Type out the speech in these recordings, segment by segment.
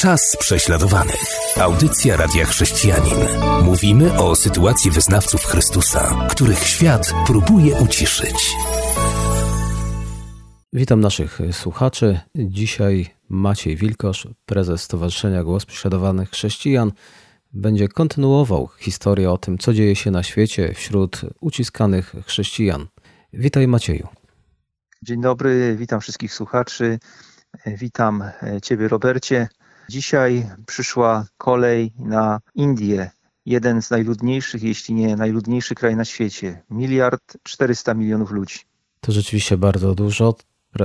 Czas prześladowanych. Audycja Radia Chrześcijanin. Mówimy o sytuacji wyznawców Chrystusa, których świat próbuje uciszyć. Witam naszych słuchaczy. Dzisiaj Maciej Wilkosz, prezes Stowarzyszenia Głos Prześladowanych Chrześcijan, będzie kontynuował historię o tym, co dzieje się na świecie wśród uciskanych chrześcijan. Witaj Macieju. Dzień dobry, witam wszystkich słuchaczy. Witam Ciebie, Robercie. Dzisiaj przyszła kolej na Indię, jeden z najludniejszych, jeśli nie najludniejszy kraj na świecie. Miliard 400 milionów ludzi. To rzeczywiście bardzo dużo.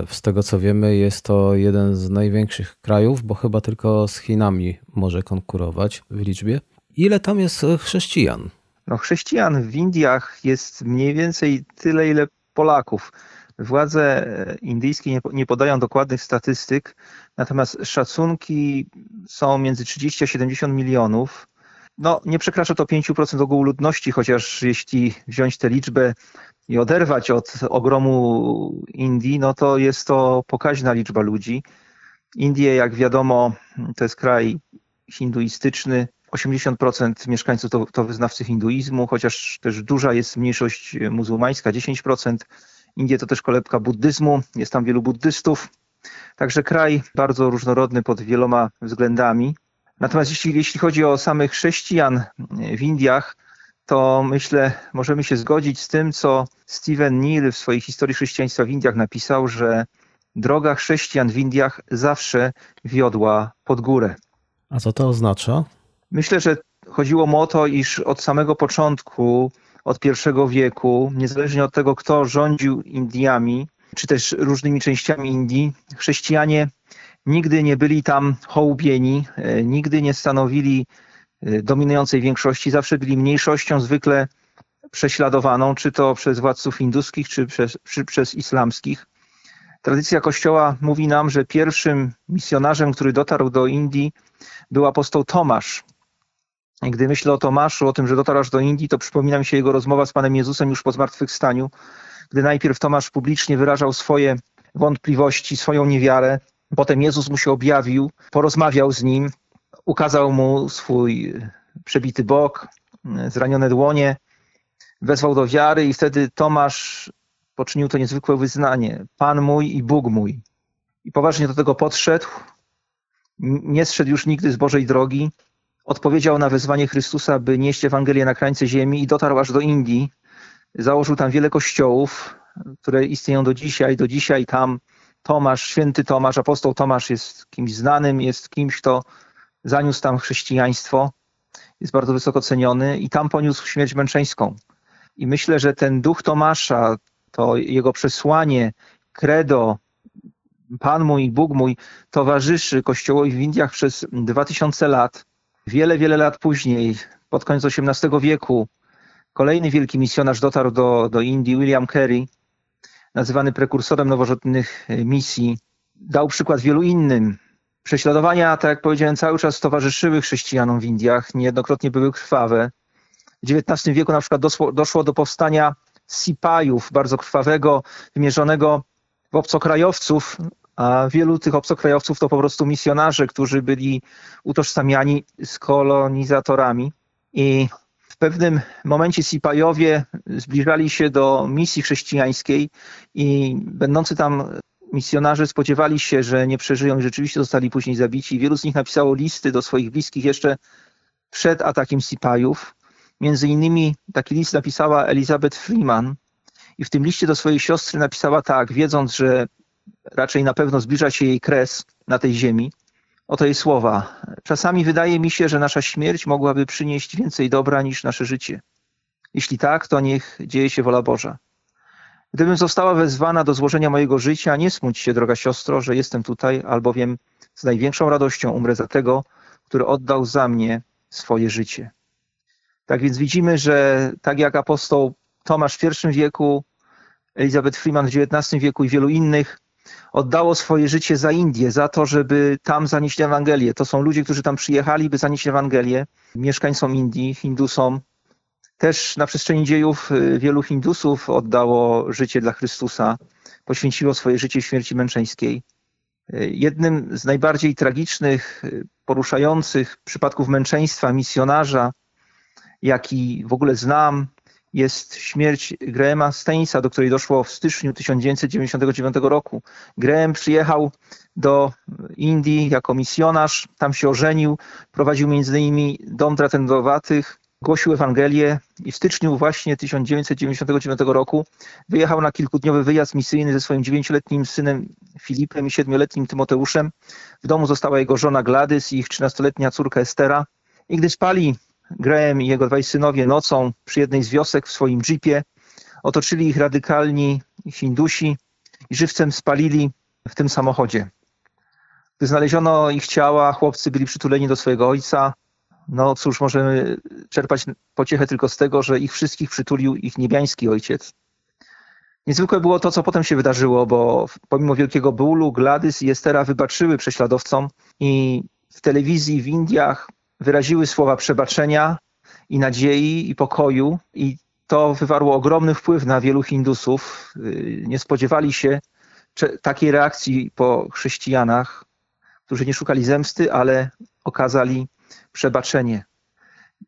Z tego co wiemy, jest to jeden z największych krajów, bo chyba tylko z Chinami może konkurować w liczbie. Ile tam jest chrześcijan? No, chrześcijan w Indiach jest mniej więcej tyle, ile Polaków. Władze indyjskie nie, nie podają dokładnych statystyk, natomiast szacunki są między 30 a 70 milionów. No, nie przekracza to 5% ogółu ludności, chociaż jeśli wziąć tę liczbę i oderwać od ogromu Indii, no to jest to pokaźna liczba ludzi. Indie, jak wiadomo, to jest kraj hinduistyczny. 80% mieszkańców to, to wyznawcy hinduizmu, chociaż też duża jest mniejszość muzułmańska, 10%. Indie to też kolebka buddyzmu, jest tam wielu buddystów. Także kraj bardzo różnorodny pod wieloma względami. Natomiast jeśli, jeśli chodzi o samych chrześcijan w Indiach, to myślę, możemy się zgodzić z tym, co Steven Neal w swojej historii chrześcijaństwa w Indiach napisał, że droga chrześcijan w Indiach zawsze wiodła pod górę. A co to oznacza? Myślę, że chodziło mu o to, iż od samego początku, od pierwszego wieku, niezależnie od tego, kto rządził Indiami, czy też różnymi częściami Indii, chrześcijanie nigdy nie byli tam hołubieni, nigdy nie stanowili dominującej większości, zawsze byli mniejszością, zwykle prześladowaną, czy to przez władców hinduskich, czy przez, czy przez islamskich. Tradycja Kościoła mówi nam, że pierwszym misjonarzem, który dotarł do Indii, był apostoł Tomasz. Gdy myślę o Tomaszu, o tym, że dotarł do Indii, to przypomina mi się jego rozmowa z Panem Jezusem już po zmartwychwstaniu, gdy najpierw Tomasz publicznie wyrażał swoje wątpliwości, swoją niewiarę. Potem Jezus mu się objawił, porozmawiał z nim, ukazał mu swój przebity bok, zranione dłonie, wezwał do wiary i wtedy Tomasz poczynił to niezwykłe wyznanie. Pan mój i Bóg mój. I poważnie do tego podszedł. Nie zszedł już nigdy z Bożej drogi. Odpowiedział na wezwanie Chrystusa, by nieść Ewangelię na krańce ziemi i dotarł aż do Indii. Założył tam wiele kościołów, które istnieją do dzisiaj. Do dzisiaj tam Tomasz, święty Tomasz, apostoł Tomasz jest kimś znanym, jest kimś, kto zaniósł tam chrześcijaństwo, jest bardzo wysoko ceniony i tam poniósł śmierć męczeńską. I myślę, że ten duch Tomasza, to jego przesłanie, credo, Pan mój, Bóg mój, towarzyszy Kościołowi w Indiach przez dwa tysiące lat. Wiele, wiele lat później, pod koniec XVIII wieku, kolejny wielki misjonarz dotarł do, do Indii, William Carey, nazywany prekursorem nowożytnych misji. Dał przykład wielu innym. Prześladowania, tak jak powiedziałem, cały czas towarzyszyły chrześcijanom w Indiach, niejednokrotnie były krwawe. W XIX wieku na przykład doszło, doszło do powstania sipajów, bardzo krwawego, wymierzonego w obcokrajowców, a wielu tych obcokrajowców to po prostu misjonarze, którzy byli utożsamiani z kolonizatorami. I w pewnym momencie Sipajowie zbliżali się do misji chrześcijańskiej i będący tam misjonarze spodziewali się, że nie przeżyją i rzeczywiście zostali później zabici. Wielu z nich napisało listy do swoich bliskich jeszcze przed atakiem Sipajów. Między innymi taki list napisała Elizabeth Freeman i w tym liście do swojej siostry napisała tak, wiedząc, że raczej na pewno zbliża się jej kres na tej ziemi. Oto jej słowa. Czasami wydaje mi się, że nasza śmierć mogłaby przynieść więcej dobra niż nasze życie. Jeśli tak, to niech dzieje się wola Boża. Gdybym została wezwana do złożenia mojego życia, nie smuć się, droga siostro, że jestem tutaj, albowiem z największą radością umrę za tego, który oddał za mnie swoje życie. Tak więc widzimy, że tak jak apostoł Tomasz w I wieku, Elizabeth Freeman w XIX wieku i wielu innych oddało swoje życie za Indię, za to, żeby tam zanieść Ewangelię. To są ludzie, którzy tam przyjechali, by zanieść Ewangelię mieszkańcom Indii, Hindusom. Też na przestrzeni dziejów wielu Hindusów oddało życie dla Chrystusa, poświęciło swoje życie śmierci męczeńskiej. Jednym z najbardziej tragicznych, poruszających przypadków męczeństwa misjonarza, jaki w ogóle znam, jest śmierć Grahama Stainsa, do której doszło w styczniu 1999 roku. Graham przyjechał do Indii jako misjonarz, tam się ożenił, prowadził innymi dom tratendowatych, głosił Ewangelię i w styczniu właśnie 1999 roku wyjechał na kilkudniowy wyjazd misyjny ze swoim dziewięcioletnim synem Filipem i siedmioletnim Tymoteuszem. W domu została jego żona Gladys i ich trzynastoletnia córka Estera. I gdy spali Graham i jego dwaj synowie nocą przy jednej z wiosek w swoim jeepie. Otoczyli ich radykalni Hindusi i żywcem spalili w tym samochodzie. Gdy znaleziono ich ciała, chłopcy byli przytuleni do swojego ojca. No cóż, możemy czerpać pociechę tylko z tego, że ich wszystkich przytulił ich niebiański ojciec. Niezwykłe było to, co potem się wydarzyło, bo pomimo wielkiego bólu Gladys i Estera wybaczyły prześladowcom i w telewizji w Indiach wyraziły słowa przebaczenia i nadziei i pokoju i to wywarło ogromny wpływ na wielu Hindusów. Y, nie spodziewali się takiej reakcji po chrześcijanach, którzy nie szukali zemsty, ale okazali przebaczenie.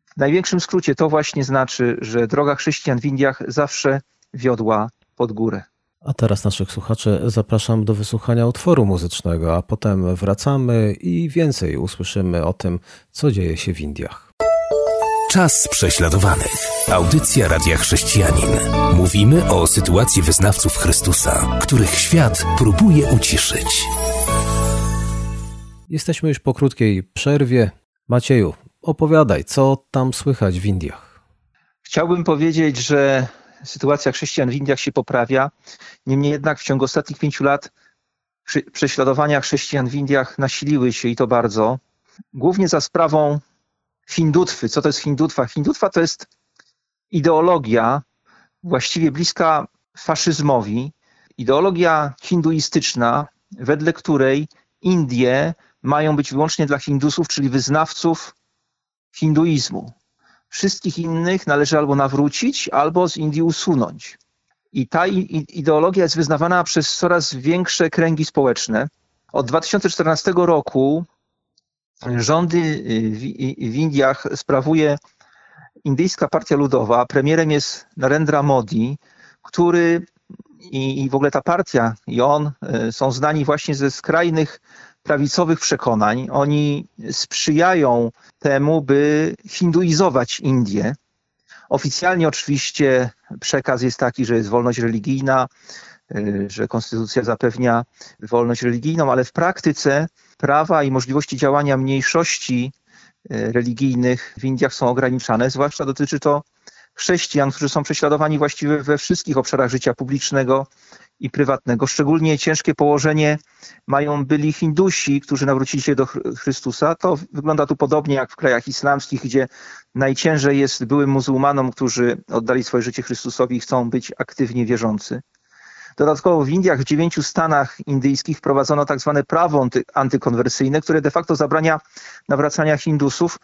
W największym skrócie to właśnie znaczy, że droga chrześcijan w Indiach zawsze wiodła pod górę. A teraz naszych słuchaczy zapraszam do wysłuchania utworu muzycznego, a potem wracamy i więcej usłyszymy o tym, co dzieje się w Indiach. Czas prześladowanych. Audycja Radia Chrześcijanin. Mówimy o sytuacji wyznawców Chrystusa, których świat próbuje uciszyć. Jesteśmy już po krótkiej przerwie. Macieju, opowiadaj, co tam słychać w Indiach. Chciałbym powiedzieć, że sytuacja chrześcijan w Indiach się poprawia. Niemniej jednak w ciągu ostatnich pięciu lat prześladowania chrześcijan w Indiach nasiliły się i to bardzo. Głównie za sprawą hindutwy. Co to jest hindutwa? Hindutwa to jest ideologia właściwie bliska faszyzmowi. Ideologia hinduistyczna, wedle której Indie mają być wyłącznie dla Hindusów, czyli wyznawców hinduizmu. Wszystkich innych należy albo nawrócić, albo z Indii usunąć. I ta ideologia jest wyznawana przez coraz większe kręgi społeczne. Od 2014 roku rządy w Indiach sprawuje Indyjska Partia Ludowa. Premierem jest Narendra Modi, który i w ogóle ta partia i on e, są znani właśnie ze skrajnych prawicowych przekonań. Oni sprzyjają temu, by hinduizować Indię. Oficjalnie oczywiście przekaz jest taki, że jest wolność religijna, y, że konstytucja zapewnia wolność religijną, ale w praktyce prawa i możliwości działania mniejszości y, religijnych w Indiach są ograniczane, zwłaszcza dotyczy to chrześcijan, którzy są prześladowani właściwie we wszystkich obszarach życia publicznego i prywatnego. Szczególnie ciężkie położenie mają byli Hindusi, którzy nawrócili się do Chrystusa. To wygląda tu podobnie jak w krajach islamskich, gdzie najciężej jest byłym muzułmanom, którzy oddali swoje życie Chrystusowi i chcą być aktywnie wierzący. Dodatkowo w Indiach, w dziewięciu stanach indyjskich wprowadzono tak zwane prawo antykonwersyjne, które de facto zabrania nawracania Hindusów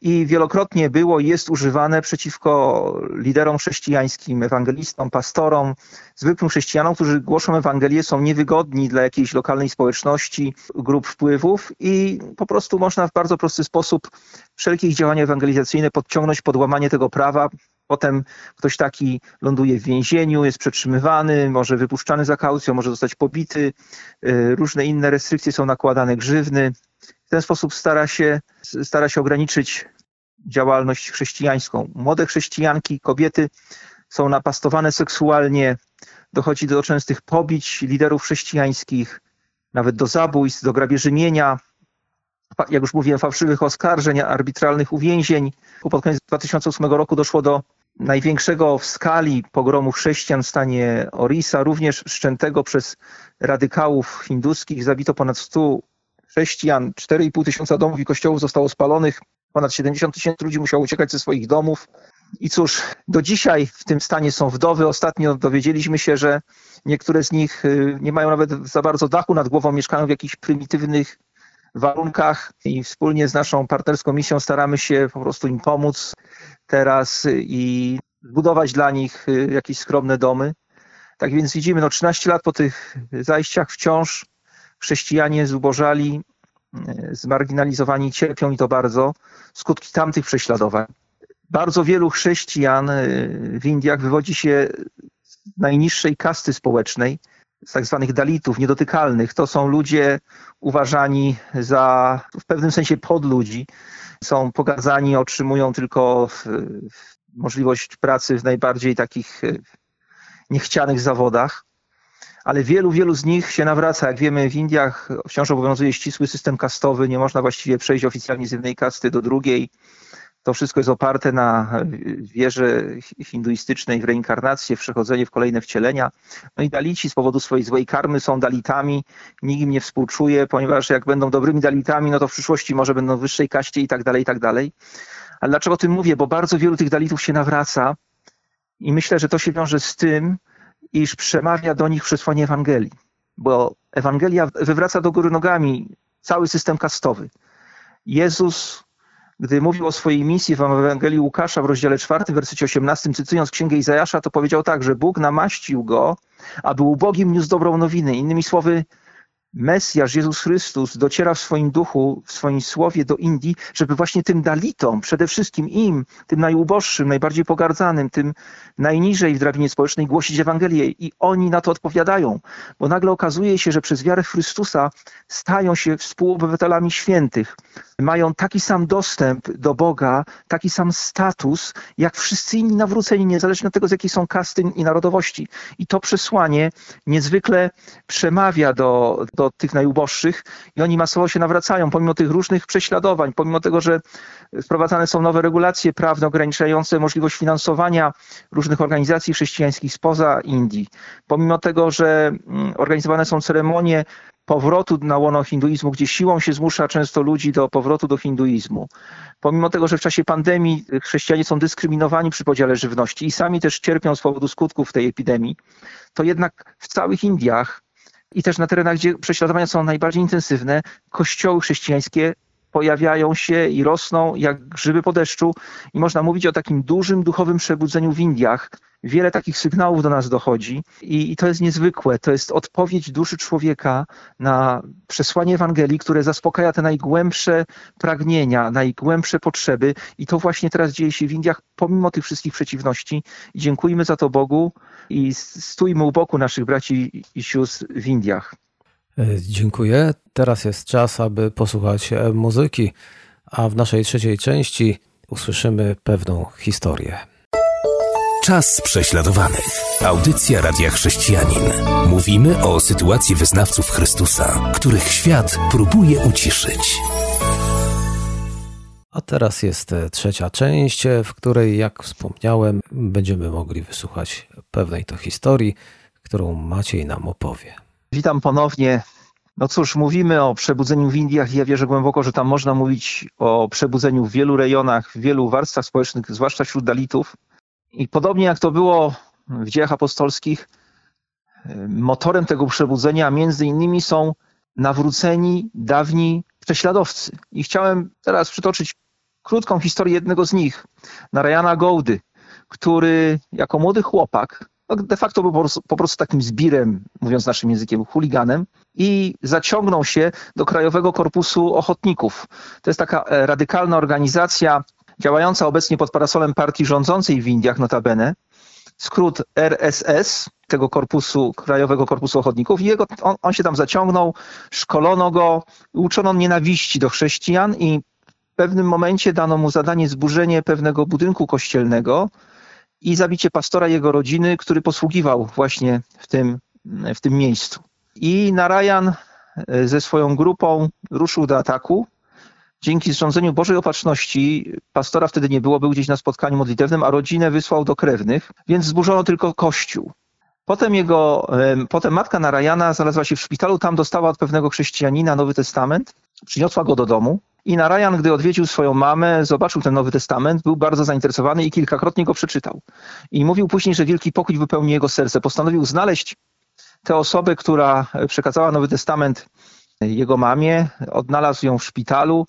i wielokrotnie było i jest używane przeciwko liderom chrześcijańskim, ewangelistom, pastorom, zwykłym chrześcijanom, którzy głoszą Ewangelię, są niewygodni dla jakiejś lokalnej społeczności, grup wpływów i po prostu można w bardzo prosty sposób wszelkie ich działania ewangelizacyjne podciągnąć pod łamanie tego prawa. Potem ktoś taki ląduje w więzieniu, jest przetrzymywany, może wypuszczany za kaucją, może zostać pobity. Y, różne inne restrykcje są nakładane, grzywny. W ten sposób stara się, stara się ograniczyć działalność chrześcijańską. Młode chrześcijanki, kobiety są napastowane seksualnie, dochodzi do częstych pobić liderów chrześcijańskich, nawet do zabójstw, do grabieży mienia, jak już mówiłem, fałszywych oskarżeń, arbitralnych uwięzień. Pod koniec 2008 roku doszło do największego w skali pogromu chrześcijan w stanie Orisa, również szczętego przez radykałów hinduskich. Zabito ponad 100 chrześcijan, 4,5 tysiąca domów i kościołów zostało spalonych, ponad 70 tysięcy ludzi musiało uciekać ze swoich domów. I cóż, do dzisiaj w tym stanie są wdowy. Ostatnio dowiedzieliśmy się, że niektóre z nich y, nie mają nawet za bardzo dachu nad głową, mieszkają w jakichś prymitywnych warunkach i wspólnie z naszą partnerską misją staramy się po prostu im pomóc teraz i zbudować dla nich y, jakieś skromne domy. Tak więc widzimy, no 13 lat po tych zajściach wciąż Chrześcijanie zubożali, zmarginalizowani, cierpią i to bardzo. Skutki tamtych prześladowań. Bardzo wielu chrześcijan w Indiach wywodzi się z najniższej kasty społecznej, z tak zwanych dalitów, niedotykalnych. To są ludzie uważani za w pewnym sensie podludzi. Są pogadzani, otrzymują tylko możliwość pracy w najbardziej takich e, niechcianych zawodach. Ale wielu, wielu z nich się nawraca. Jak wiemy, w Indiach wciąż obowiązuje ścisły system kastowy. Nie można właściwie przejść oficjalnie z jednej kasty do drugiej. To wszystko jest oparte na wierze hinduistycznej w reinkarnację, w przechodzenie w kolejne wcielenia. No i dalici z powodu swojej złej karmy są dalitami. Nikt im nie współczuje, ponieważ jak będą dobrymi dalitami, no to w przyszłości może będą w wyższej kaście i tak dalej, i tak dalej. Ale dlaczego o tym mówię? Bo bardzo wielu tych dalitów się nawraca i myślę, że to się wiąże z tym, iż przemawia do nich przesłanie Ewangelii. Bo Ewangelia wywraca do góry nogami cały system kastowy. Jezus gdy mówił o swojej misji w Ewangelii Łukasza w rozdziale 4, wersecie 18, cytując księgę Izajasza, to powiedział tak, że Bóg namaścił go, aby ubogim niósł dobrą nowinę. Innymi słowy, Mesjasz, Jezus Chrystus dociera w swoim duchu, w swoim słowie do Indii, żeby właśnie tym dalitom, przede wszystkim im, tym najuboższym, najbardziej pogardzanym, tym najniżej w drabinie społecznej głosić Ewangelię. I oni na to odpowiadają, bo nagle okazuje się, że przez wiarę Chrystusa stają się współobywatelami świętych. Mają taki sam dostęp do Boga, taki sam status, jak wszyscy inni nawróceni, niezależnie od tego, z jakiej są kasty i narodowości. I to przesłanie niezwykle przemawia do, do tych najuboższych i oni masowo się nawracają, pomimo tych różnych prześladowań, pomimo tego, że wprowadzane są nowe regulacje prawne ograniczające możliwość finansowania różnych organizacji chrześcijańskich spoza Indii, pomimo tego, że mm, organizowane są ceremonie powrotu na łono hinduizmu, gdzie siłą się zmusza często ludzi do powrotu do hinduizmu. Pomimo tego, że w czasie pandemii chrześcijanie są dyskryminowani przy podziale żywności i sami też cierpią z powodu skutków tej epidemii, to jednak w całych Indiach i też na terenach, gdzie prześladowania są najbardziej intensywne, kościoły chrześcijańskie pojawiają się i rosną jak grzyby po deszczu i można mówić o takim dużym duchowym przebudzeniu w Indiach. Wiele takich sygnałów do nas dochodzi i, i to jest niezwykłe. To jest odpowiedź duszy człowieka na przesłanie Ewangelii, które zaspokaja te najgłębsze pragnienia, najgłębsze potrzeby i to właśnie teraz dzieje się w Indiach pomimo tych wszystkich przeciwności. I dziękujmy za to Bogu i stójmy u boku naszych braci i sióstr w Indiach. E, dziękuję. Teraz jest czas, aby posłuchać e, muzyki, a w naszej trzeciej części usłyszymy pewną historię. Czas prześladowanych. Audycja Radia Chrześcijanin. Mówimy o sytuacji wyznawców Chrystusa, których świat próbuje uciszyć. A teraz jest e, trzecia część, w której, jak wspomniałem, będziemy mogli wysłuchać pewnej to historii, którą Maciej nam opowie. Witam ponownie. No cóż, mówimy o przebudzeniu w Indiach i ja wierzę głęboko, że tam można mówić o przebudzeniu w wielu rejonach, w wielu warstwach społecznych, zwłaszcza wśród Dalitów. I podobnie jak to było w dziejach apostolskich, motorem tego przebudzenia między innymi są nawróceni dawni prześladowcy. I chciałem teraz przytoczyć krótką historię jednego z nich, Narayana Gołdy, który jako młody chłopak no de facto był po prostu, po prostu takim zbirem, mówiąc naszym językiem, chuliganem i zaciągnął się do Krajowego Korpusu Ochotników. To jest taka e, radykalna organizacja działająca obecnie pod parasolem partii rządzącej w Indiach notabene, skrót RSS, tego korpusu, Krajowego Korpusu Ochotników i jego, on, on się tam zaciągnął, szkolono go, uczono nienawiści do chrześcijan i w pewnym momencie dano mu zadanie zburzenie pewnego budynku kościelnego, i zabicie pastora jego rodziny, który posługiwał właśnie w tym, w tym miejscu. I Narayan e, ze swoją grupą ruszył do ataku. Dzięki zrządzeniu Bożej Opatrzności pastora wtedy nie było, był gdzieś na spotkaniu modlitewnym, a rodzinę wysłał do krewnych, więc zburzono tylko kościół. Potem jego, potem matka Narayana znalazła się w szpitalu, tam dostała od pewnego chrześcijanina Nowy Testament, przyniosła go do domu i Narayan, gdy odwiedził swoją mamę, zobaczył ten Nowy Testament, był bardzo zainteresowany i kilkakrotnie go przeczytał. I mówił później, że wielki pokój wypełni jego serce. Postanowił znaleźć tę osobę, która przekazała Nowy Testament jego mamie, odnalazł ją w szpitalu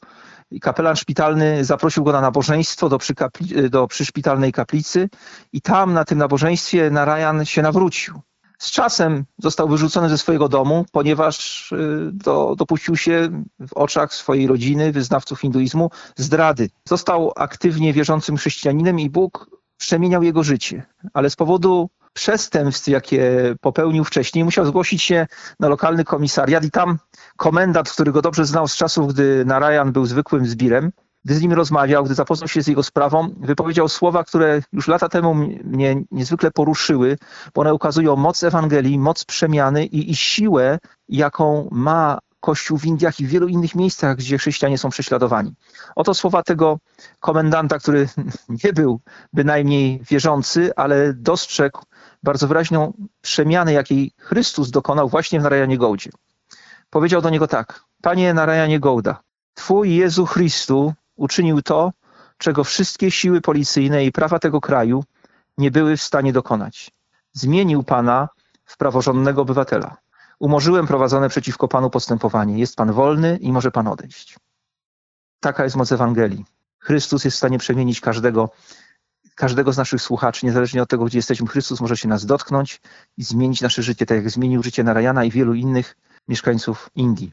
i kapelan szpitalny zaprosił go na nabożeństwo do, przykapli, do przyszpitalnej kaplicy i tam na tym nabożeństwie Narayan się nawrócił. Z czasem został wyrzucony ze swojego domu, ponieważ y, do, dopuścił się w oczach swojej rodziny, wyznawców hinduizmu, zdrady. Został aktywnie wierzącym chrześcijaninem i Bóg przemieniał jego życie, ale z powodu przestępstw, jakie popełnił wcześniej, musiał zgłosić się na lokalny komisariat i tam komendant, który go dobrze znał z czasów, gdy Narayan był zwykłym zbirem, gdy z nim rozmawiał, gdy zapoznał się z jego sprawą, wypowiedział słowa, które już lata temu mnie niezwykle poruszyły, bo one ukazują moc Ewangelii, moc przemiany i, i siłę, jaką ma Kościół w Indiach i w wielu innych miejscach, gdzie chrześcijanie są prześladowani. Oto słowa tego komendanta, który nie był bynajmniej wierzący, ale dostrzegł bardzo wyraźną przemianę, jakiej Chrystus dokonał właśnie w Narayanie Gołdzie. Powiedział do niego tak, Panie Narayanie Gołda, Twój Jezu Chrystu uczynił to, czego wszystkie siły policyjne i prawa tego kraju nie były w stanie dokonać. Zmienił Pana w praworządnego obywatela. Umorzyłem prowadzone przeciwko Panu postępowanie. Jest Pan wolny i może Pan odejść. Taka jest moc Ewangelii. Chrystus jest w stanie przemienić każdego, każdego z naszych słuchaczy, niezależnie od tego, gdzie jesteśmy. Chrystus może się nas dotknąć i zmienić nasze życie, tak jak zmienił życie Narayana i wielu innych mieszkańców Indii.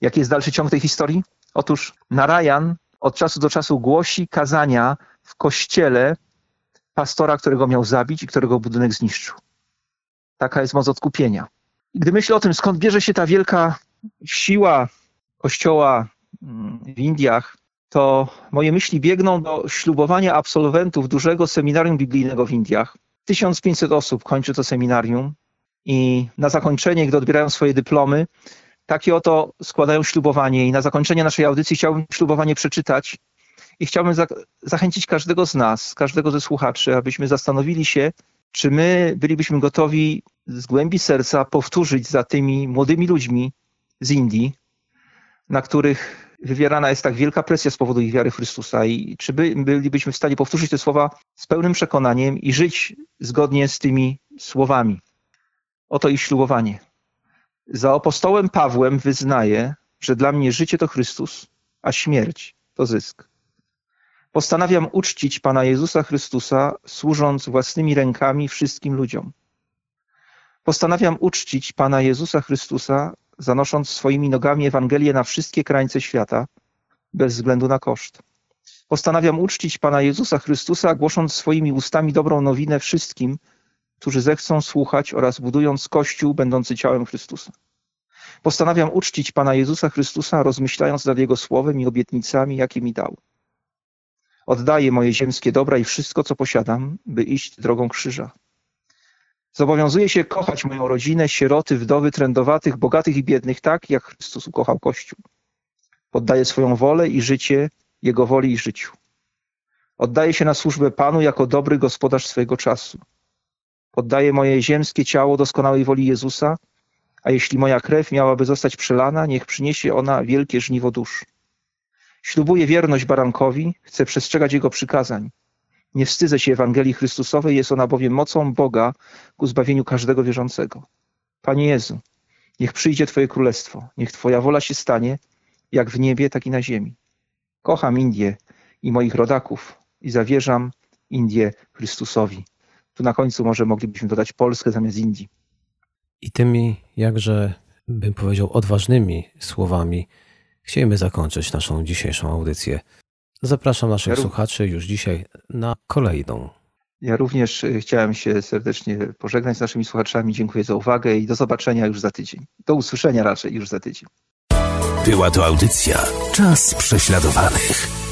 Jaki jest dalszy ciąg tej historii? Otóż Narayan od czasu do czasu głosi kazania w kościele pastora, którego miał zabić i którego budynek zniszczył. Taka jest moc odkupienia. I gdy myślę o tym, skąd bierze się ta wielka siła kościoła mm, w Indiach, to moje myśli biegną do ślubowania absolwentów dużego seminarium biblijnego w Indiach. 1500 osób kończy to seminarium i na zakończenie, gdy odbierają swoje dyplomy, takie oto składają ślubowanie i na zakończenie naszej audycji chciałbym ślubowanie przeczytać i chciałbym za zachęcić każdego z nas, każdego ze słuchaczy, abyśmy zastanowili się, czy my bylibyśmy gotowi z głębi serca powtórzyć za tymi młodymi ludźmi z Indii, na których wywierana jest tak wielka presja z powodu ich wiary w Chrystusa i czy by, bylibyśmy w stanie powtórzyć te słowa z pełnym przekonaniem i żyć zgodnie z tymi słowami. Oto ich ślubowanie. Za apostołem Pawłem wyznaję, że dla mnie życie to Chrystus, a śmierć to zysk. Postanawiam uczcić Pana Jezusa Chrystusa, służąc własnymi rękami wszystkim ludziom. Postanawiam uczcić Pana Jezusa Chrystusa, zanosząc swoimi nogami Ewangelię na wszystkie krańce świata, bez względu na koszt. Postanawiam uczcić Pana Jezusa Chrystusa, głosząc swoimi ustami dobrą nowinę wszystkim, którzy zechcą słuchać oraz budując Kościół będący ciałem Chrystusa. Postanawiam uczcić Pana Jezusa Chrystusa, rozmyślając nad Jego słowem i obietnicami, jakie mi dał. Oddaję moje ziemskie dobra i wszystko, co posiadam, by iść drogą krzyża. Zobowiązuję się kochać moją rodzinę, sieroty, wdowy, trędowatych, bogatych i biednych, tak jak Chrystus ukochał Kościół. Poddaję swoją wolę i życie Jego woli i życiu. Oddaję się na służbę Panu jako dobry gospodarz swojego czasu. Poddaję moje ziemskie ciało doskonałej woli Jezusa, a jeśli moja krew miałaby zostać przelana, niech przyniesie ona wielkie żniwo dusz. Ślubuję wierność barankowi, chcę przestrzegać jego przykazań. Nie wstydzę się Ewangelii Chrystusowej, jest ona bowiem mocą Boga ku zbawieniu każdego wierzącego. Panie Jezu, niech przyjdzie Twoje królestwo, niech Twoja wola się stanie, jak w niebie, tak i na ziemi. Kocham Indię i moich rodaków i zawierzam Indię Chrystusowi. Tu na końcu może moglibyśmy dodać Polskę zamiast Indii. I tymi, jakże bym powiedział, odważnymi słowami chcielibyśmy zakończyć naszą dzisiejszą audycję. Zapraszam naszych ja słuchaczy już dzisiaj na kolejną. Ja również y, chciałem się serdecznie pożegnać z naszymi słuchaczami. Dziękuję za uwagę i do zobaczenia już za tydzień. Do usłyszenia raczej już za tydzień. Była to audycja Czas prześladowanych.